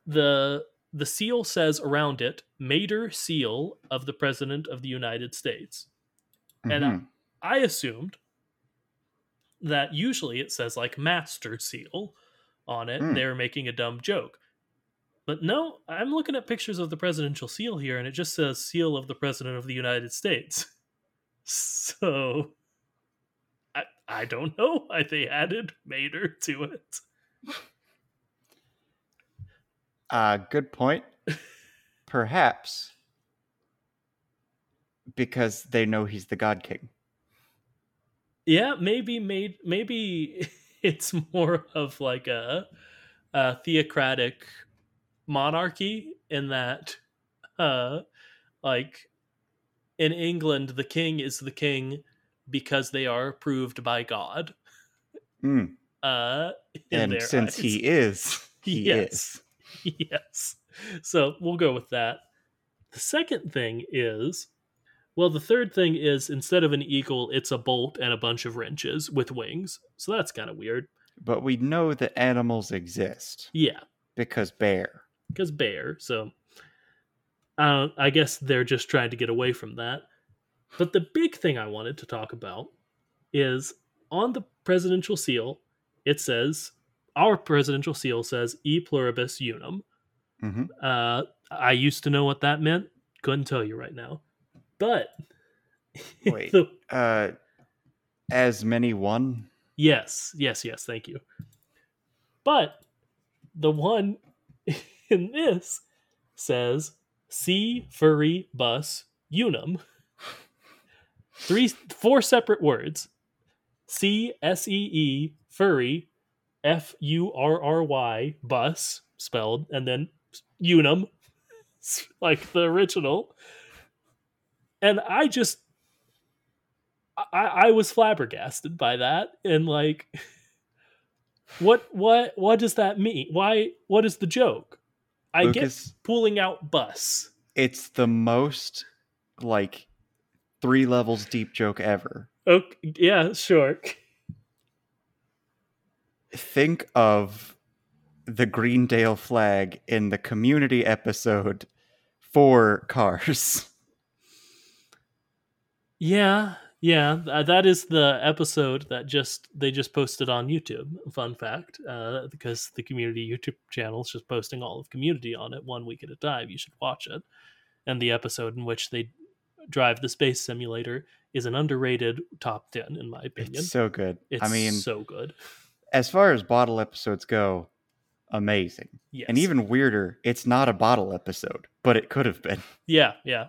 The the seal says around it, Mater Seal of the President of the United States. And, uh, Mhm. I assumed that usually it says like Master Seal on it. Hmm. They're making a dumb joke. But no, I'm looking at pictures of the presidential seal here and it just says Seal of the President of the United States. So I don't know why they added Mater to it. Uh, good point. Perhaps because they know he's the God King. Yeah, maybe made maybe it's more of like a, a theocratic monarchy in that uh like in England the king is the king because they are approved by God. Mm. Uh And since eyes. he is, he Yes. is. yes. So we'll go with that. The second thing is well, the third thing is instead of an eagle, it's a bolt and a bunch of wrenches with wings. So that's kind of weird. But we know that animals exist Yeah, because bear. because bear. So uh, I guess they're just trying to get away from that. But the big thing I wanted to talk about is on the presidential seal, it says, our presidential seal says e pluribus unum. hmm Uh, I used to know what that meant. Couldn't tell you right now. But Wait. the- Uh, as many one. yes, yes, yes. Thank you. But the one in this says C furry bus unum. Three, four separate words. C S E E furry F U R R Y bus spelled and then unum like the original. And I just I, I was flabbergasted by that and like What what what does that mean? Why what is the joke? I Lucas- get pulling out bus. It's the most like three levels deep joke ever. Okay, yeah, sure. Think of the Greendale flag in the community episode for Cars. Yeah, yeah, that is the episode that just they just posted on YouTube. Fun fact, uh, because the community YouTube channel is just posting all of Community on it one week at a time. You should watch it. And the episode in which they drive the space simulator is an underrated top ten, in my opinion. It's so good. It's I mean, so good. as far as bottle episodes go, amazing. Yes. And even weirder, it's not a bottle episode, but it could have been. Yeah, yeah.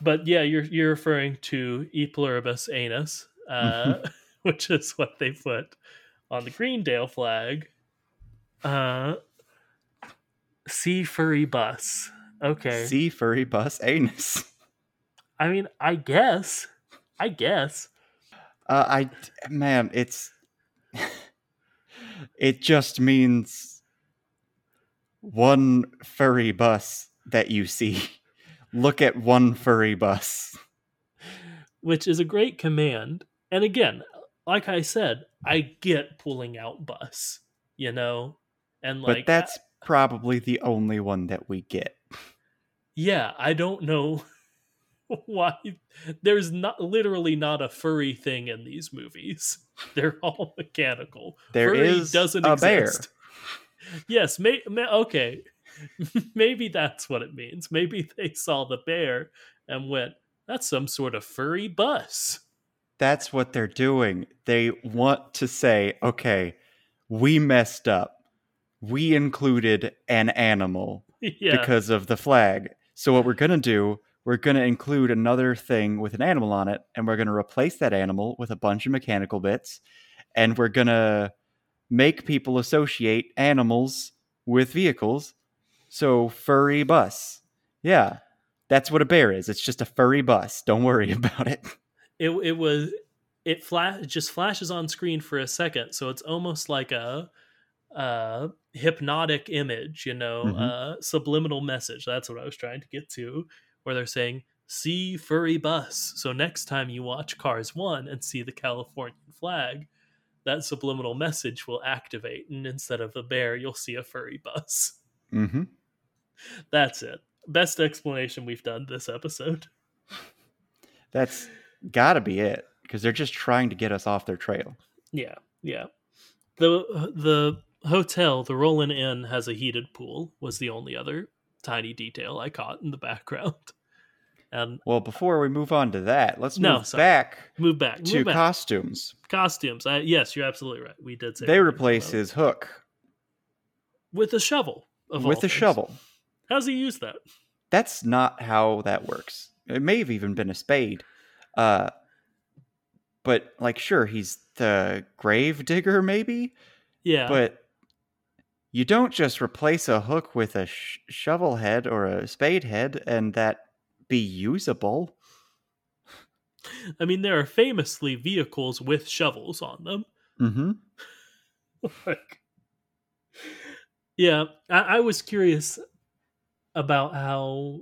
But yeah, you're you're referring to E pluribus anus, uh, which is what they put on the Greendale flag. Uh, sea furry bus. Okay. Sea furry bus anus. I mean, I guess. I guess. Uh, I man, it's it just means one furry bus that you see. Look at one furry bus. Which is a great command. And again, like I said, I get pulling out bus, you know? And like but that's probably the only one that we get. yeah, I don't know why there's not literally not a furry thing in these movies. They're all mechanical. There furry is doesn't a bear. exist. Yes, may, may okay. Maybe that's what it means. Maybe they saw the bear and went, "That's some sort of furry bus." That's what they're doing. They want to say, okay, we messed up. We included an animal yeah, because of the flag. So what we're going to do, we're going to include another thing with an animal on it and we're going to replace that animal with a bunch of mechanical bits and we're going to make people associate animals with vehicles. So furry bus. Yeah. That's what a bear is. It's just a furry bus. Don't worry about it. it it was it flash it just flashes on screen for a second, so it's almost like a uh hypnotic image, you know, Mhm. uh subliminal message. That's what I was trying to get to, where they're saying see furry bus. So next time you watch Cars 1 and see the Californian flag, that subliminal message will activate and instead of a bear, you'll see a furry bus. Mm-hmm. That's it. Best explanation we've done this episode. That's got to be it because they're just trying to get us off their trail. Yeah, yeah. The the hotel, the Rollin Inn, has a heated pool. Was the only other tiny detail I caught in the background. And Well, before we move on to that, let's No, move sorry. back move back. Move to back. costumes. costumes. I, yes, you're absolutely right. We did say They replace his hook with a shovel. Of with a things. shovel. How's he use that? That's not how that works. It may have even been a spade. Uh, but like, sure, he's the grave digger, maybe. Yeah, But you don't just replace a hook with a sh- shovel head or a spade head and that be usable. I mean there are famously vehicles with shovels on them. Mm-hmm. like, yeah, I, I was curious about how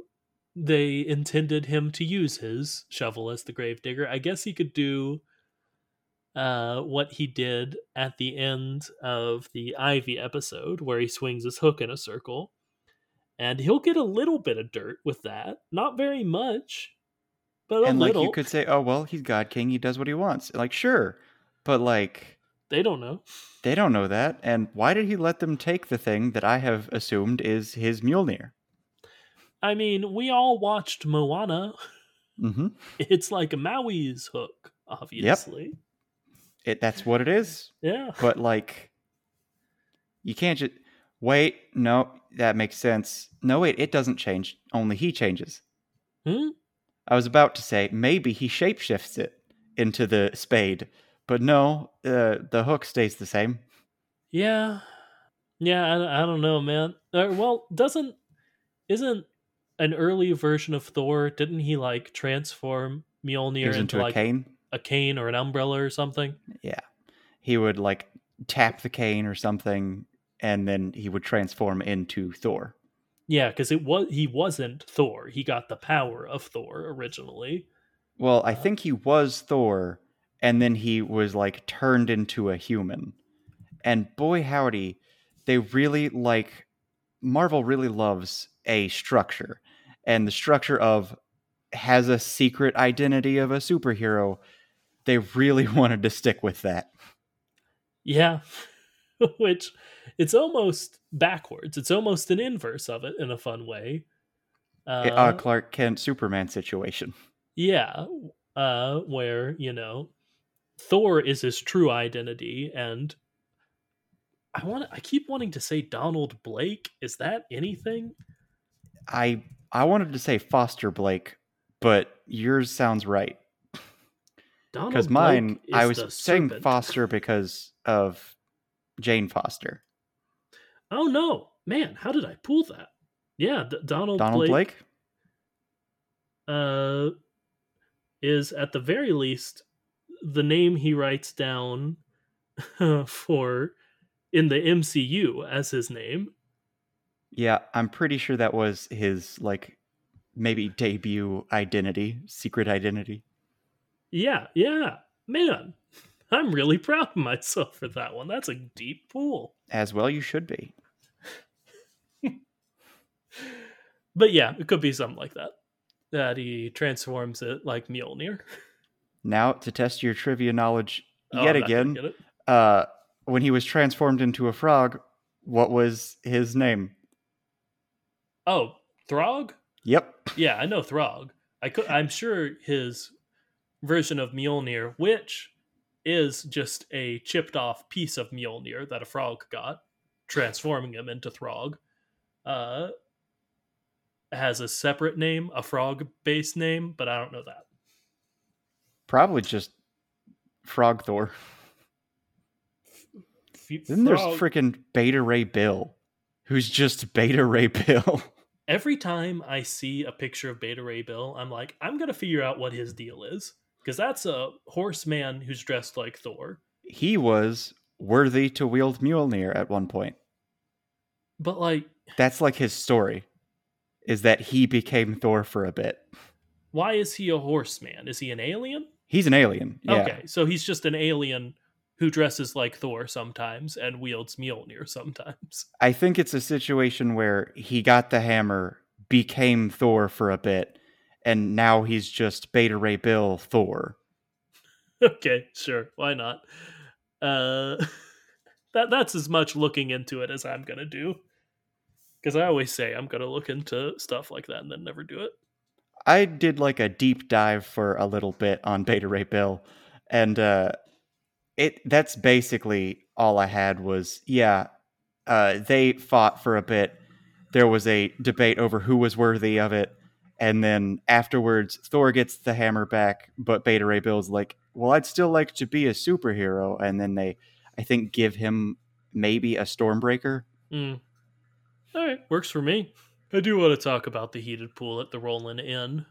they intended him to use his shovel as the gravedigger. I guess he could do uh, what he did at the end of the Ivy episode, where he swings his hook in a circle, and he'll get a little bit of dirt with that. Not very much, but a and like little. you could say, oh well, he's God King, he does what he wants. Like, sure. But like they don't know. they don't know that. And why did he let them take the thing that I have assumed is his Mjolnir? I mean, we all watched Moana. Mm-hmm. It's like Maui's hook, obviously. It that's what it is. Yeah. But like you can't just wait, no, that makes sense. No, wait, it doesn't change. Only he changes. Hmm? I was about to say maybe he shapeshifts it into the spade, but no, uh, the hook stays the same. Yeah. Yeah, I, I don't know, man. Uh, well, doesn't isn't an early version of Thor? Didn't he like transform Mjolnir into, into a like cane. A cane or an umbrella or something? Yeah. He would like tap the cane or something, and then he would transform into Thor. Yeah, because it was he wasn't Thor. He got the power of Thor originally. Well, I uh. think he was Thor, and then he was like turned into a human. And boy, howdy, they really like Marvel really loves a structure, and the structure of has a secret identity of a superhero. They really wanted to stick with that. Yeah, which it's almost backwards. It's almost an inverse of it in a fun way. Uh, uh, Clark Kent Superman situation. Yeah, uh, where you know Thor is his true identity, and I want I keep wanting to say Donald Blake. Is that anything? I I wanted to say Foster Blake, but yours sounds right. Because mine, I was saying serpent. Foster because of Jane Foster. Oh no, man! How did I pull that? Yeah, D- Donald Donald Blake, Blake. Uh, is at the very least the name he writes down for in the MCU as his name. Yeah, I'm pretty sure that was his like maybe debut identity, secret identity. Yeah, yeah. Man, I'm really proud of myself for that one. That's a deep pool. As well you should be. but yeah, it could be something like that. That he transforms it like Mjolnir. Now to test your trivia knowledge oh, yet again. Uh when he was transformed into a frog, what was his name? Oh, Throg? Yep. Yeah, I know Throg. I could I'm sure his version of Mjolnir, which is just a chipped off piece of Mjolnir that a frog got, transforming him into Throg. Uh has a separate name, a frog based name, but I don't know that. Probably just Frog Thor. F- then there's freaking Beta Ray Bill, who's just Beta Ray Bill. Every time I see a picture of Beta Ray Bill, I'm like, I'm gonna figure out what his deal is because that's a horseman who's dressed like Thor. He was worthy to wield Mjolnir at one point. But like, that's like his story, is that he became Thor for a bit. Why is he a horseman? Is he an alien? He's an alien. Yeah. Okay, so he's just an alien who dresses like Thor sometimes and wields Mjolnir sometimes. I think it's a situation where he got the hammer, became Thor for a bit, and now he's just Beta Ray Bill Thor. Okay, sure, why not? Uh, that that's as much looking into it as I'm gonna do. Because I always say I'm gonna look into stuff like that and then never do it. I did like a deep dive for a little bit on Beta Ray Bill, and uh, it that's basically all I had was yeah, uh, they fought for a bit. There was a debate over who was worthy of it, and then afterwards, Thor gets the hammer back, but Beta Ray Bill's like, "Well, I'd still like to be a superhero," and then they, I think, give him maybe a Stormbreaker. Mm. All right, works for me. I do want to talk about the heated pool at the Rollin Inn.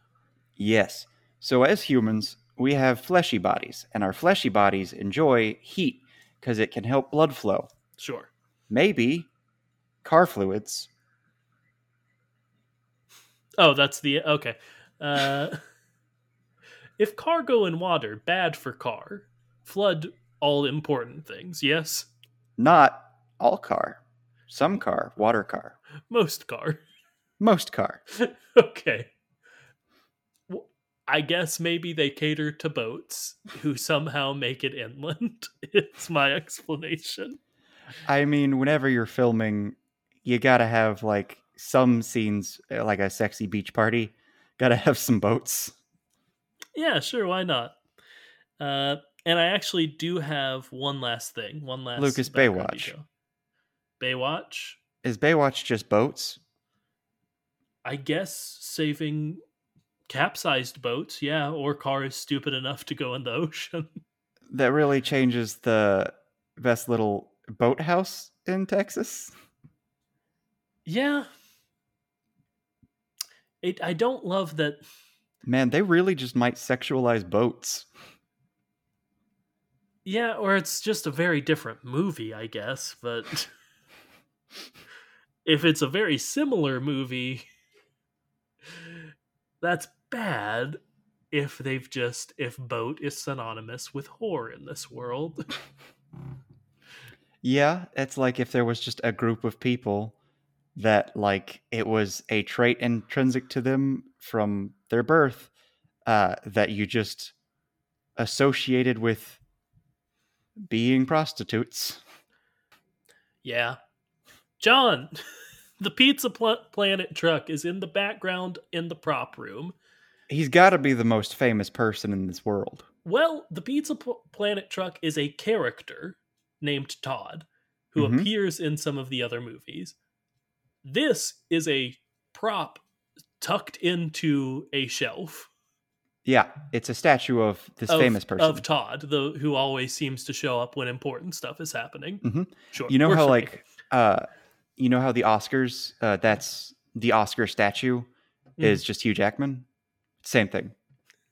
Yes. So, as humans, we have fleshy bodies, and our fleshy bodies enjoy heat because it can help blood flow. Sure. Maybe car fluids. Oh, that's the. Okay. Uh, if cargo and water, bad for car. Flood all important things, yes? Not all car. Some car, water car. Most car. Most car. okay. I guess maybe they cater to boats who somehow make it inland. it's my explanation. I mean, whenever you're filming, you gotta have like some scenes, uh, like a sexy beach party. Gotta have some boats. Yeah, sure. Why not? Uh, and I actually do have one last thing. One last Lucas Baywatch. Detail. Baywatch. Is Baywatch just boats? I guess saving capsized boats, yeah, or cars stupid enough to go in the ocean. That really changes the best little boathouse in Texas. Yeah. It, I don't love that. Man, they really just might sexualize boats. Yeah, or it's just a very different movie, I guess, but if it's a very similar movie, that's bad if they've just if boat is synonymous with whore in this world. Yeah, it's like if there was just a group of people that like it was a trait intrinsic to them from their birth uh, that you just associated with being prostitutes. Yeah. John, the Pizza Pl- Planet truck is in the background in the prop room. He's got to be the most famous person in this world. Well, the Pizza P- Planet truck is a character named Todd who Mhm. appears in some of the other movies. This is a prop tucked into a shelf Yeah, it's a statue of this of, famous person. of Todd, the who always seems to show up when important stuff is happening. Mhm. Sure. you know how like uh you know how the Oscars uh that's the Oscar statue Mhm. is just Hugh Jackman? Same thing.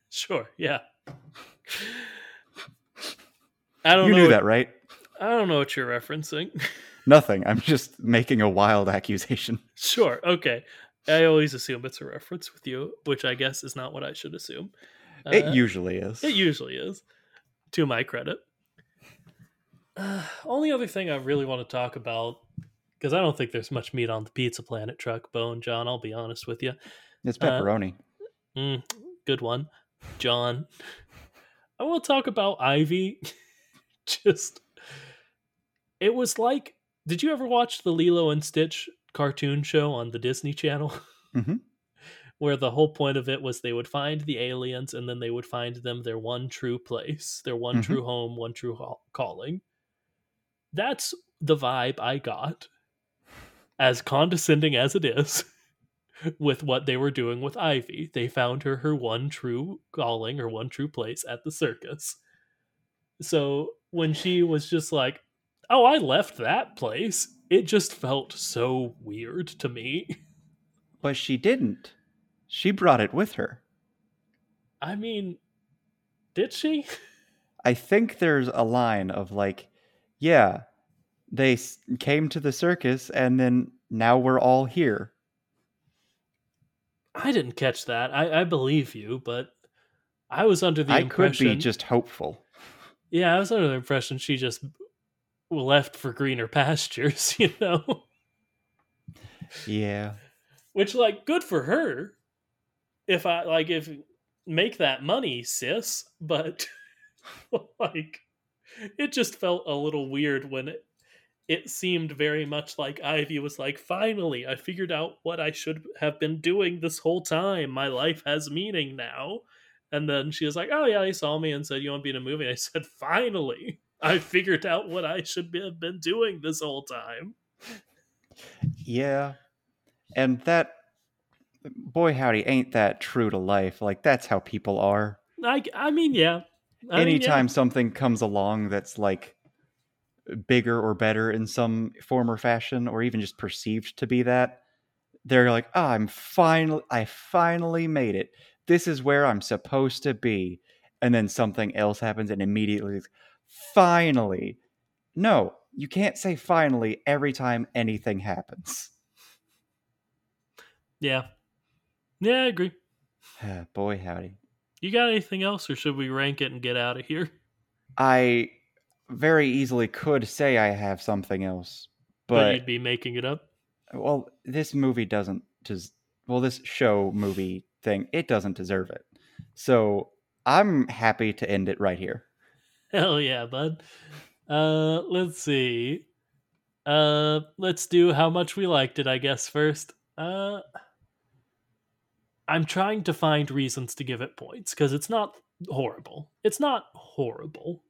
Sure, yeah. I don't You know knew what- that, right? I don't know what you're referencing. Nothing. I'm just making a wild accusation. sure, okay. I always assume it's a reference with you, which I guess is not what I should assume. it Uh, usually is. It usually is, to my credit. Uh, only other thing I really want to talk about, because I don't think there's much meat on the Pizza Planet truck bone, John. I'll be honest with you. it's uh, pepperoni. Mm, good one, John. I want to talk about Ivy. Just, it was like, did you ever watch the Lilo and Stitch cartoon show on the Disney Channel? Mhm. Where the whole point of it was they would find the aliens and then they would find them their one true place, their one Mhm. true home, one true ha- calling. That's the vibe I got, as condescending as it is with what they were doing with Ivy. They found her her one true calling, her one true place at the circus. So when she was just like, "Oh, I left that place," it just felt so weird to me. But she didn't. She brought it with her. I mean, did she? I think there's a line of like, yeah, they came to the circus and then now we're all here. I didn't catch that. I, I believe you, but I was under the I could be just hopeful. yeah, I was under the impression she just left for greener pastures. You know. Yeah. which like good for her if i like if make that money sis but like it just felt a little weird when it it seemed very much like ivy was like finally i figured out what i should have been doing this whole time my life has meaning now and then she was like oh yeah he saw me and said you want to be in a movie i said finally i figured out what i should be, have been doing this whole time Yeah. And that, boy, howdy, ain't that true to life. Like, that's how people are. i, I mean yeah I mean, yeah. Anytime something comes along that's like bigger or better in some form or fashion, or even just perceived to be that, they're like, oh, I'm finally, I finally made it. This is where I'm supposed to be. And then something else happens, and immediately, finally. No, you can't say finally every time anything happens. Yeah. Yeah, I agree. Ah, boy, howdy. You got anything else, or should we rank it and get out of here? I very easily could say I have something else, But, but you'd be making it up. well, this movie doesn't. Des- well, this show movie thing it doesn't deserve it. So I'm happy to end it right here. Hell yeah, bud. Uh, let's see. Uh, let's do how much we liked it. I guess first. Uh, I'm trying to find reasons to give it points because it's not horrible. It's not horrible.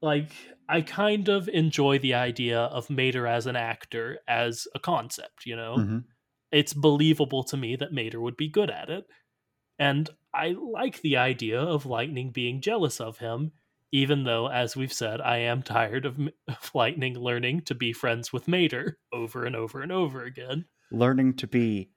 Like I kind of enjoy the idea of Mater as an actor as a concept. You know. Mhm. it's believable to me that Mater would be good at it. And I like the idea of Lightning being jealous of him, even though, as we've said, I am tired of, of Lightning learning to be friends with Mater over and over and over again. Learning to be,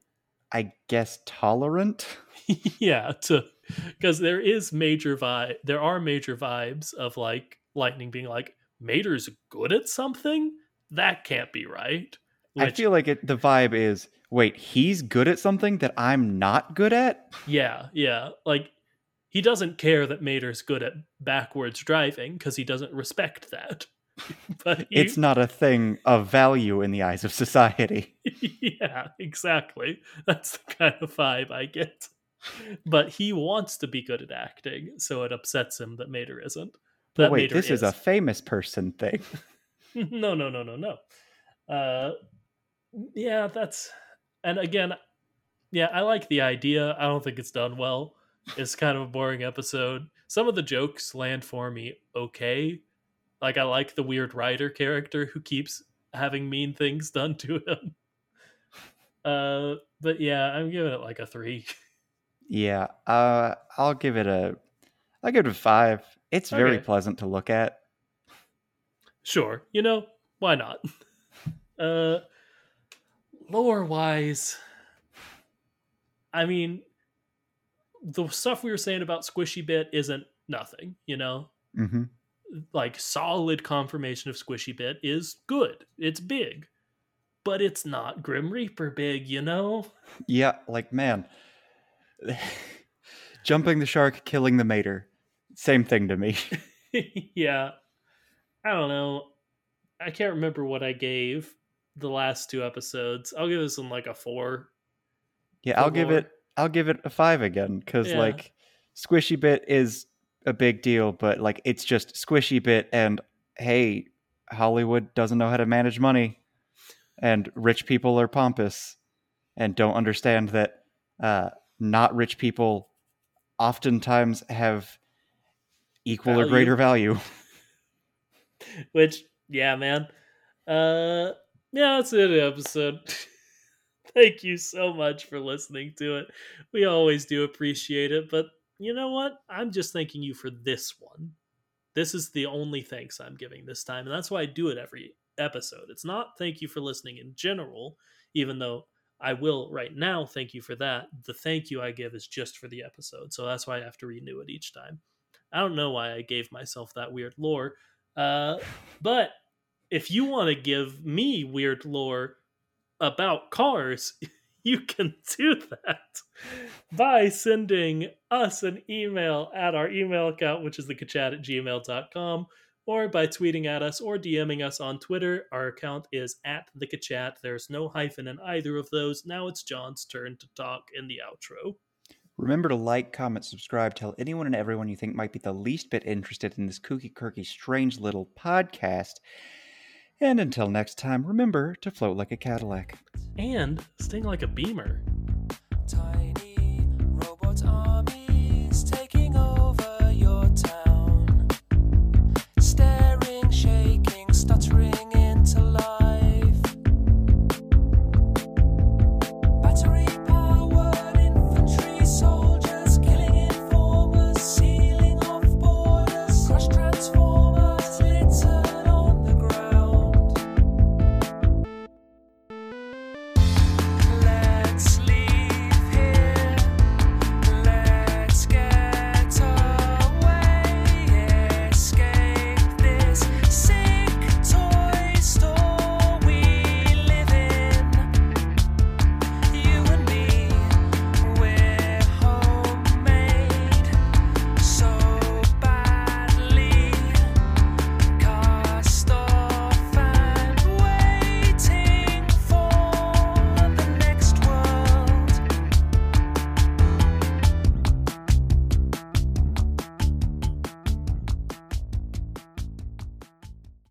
I guess, tolerant. yeah, to because there is major vibe, there are major vibes of like Lightning being like, Mater's good at something? That can't be right. I feel like it, the vibe is wait, he's good at something that I'm not good at? Yeah, yeah. Like he doesn't care that Mater's good at backwards driving because he doesn't respect that. but he, It's not a thing of value in the eyes of society. yeah, exactly. That's the kind of vibe I get. But he wants to be good at acting, so it upsets him that Mater isn't. But wait, Mater this is. a famous person thing. no, no, no, no, no. Uh, yeah, that's and again, yeah, I like the idea. I don't think it's done well. It's kind of a boring episode. Some of the jokes land for me okay. Like I like the weird writer character who keeps having mean things done to him. Uh, but yeah, I'm giving it like a three. Yeah, uh, I'll give it a, I'll give it a five. It's very pleasant to look at. Sure, you know why not? Uh, lore wise, I mean, the stuff we were saying about Squishy Bit isn't nothing. You know, hmm like solid confirmation of Squishy Bit is good. It's big, but it's not Grim Reaper big. You know. Yeah, like man, jumping the shark, killing the mater, same thing to me. yeah. I don't know. I can't remember what I gave the last two episodes. I'll give this one like a four. Yeah, I'll give it, I'll give it a five again because Yeah. like squishy bit is a big deal, but like it's just squishy bit and hey, Hollywood doesn't know how to manage money, and rich people are pompous and don't understand that uh, not rich people oftentimes have equal or greater value. Which, yeah, man. Uh yeah, that's it episode. Thank you so much for listening to it. We always do appreciate it, but you know what? I'm just thanking you for this one. This is the only thanks I'm giving this time, and that's why I do it every episode. It's not thank you for listening in general, even though I will right now thank you for that. The thank you I give is just for the episode, so that's why I have to renew it each time. I don't know why I gave myself that weird lore, uh, but if you want to give me weird lore about cars, you can do that by sending us an email at our email account, which is thekachat at gmail.com, or by tweeting at us or DMing us on Twitter. Our account is at thekachat. There's no hyphen in either of those. Now it's John's turn to talk in the outro. Remember to like, comment, subscribe, tell anyone and everyone you think might be the least bit interested in this kooky, quirky, strange little podcast. And until next time, remember to float like a Cadillac. And sting like a beamer. Tired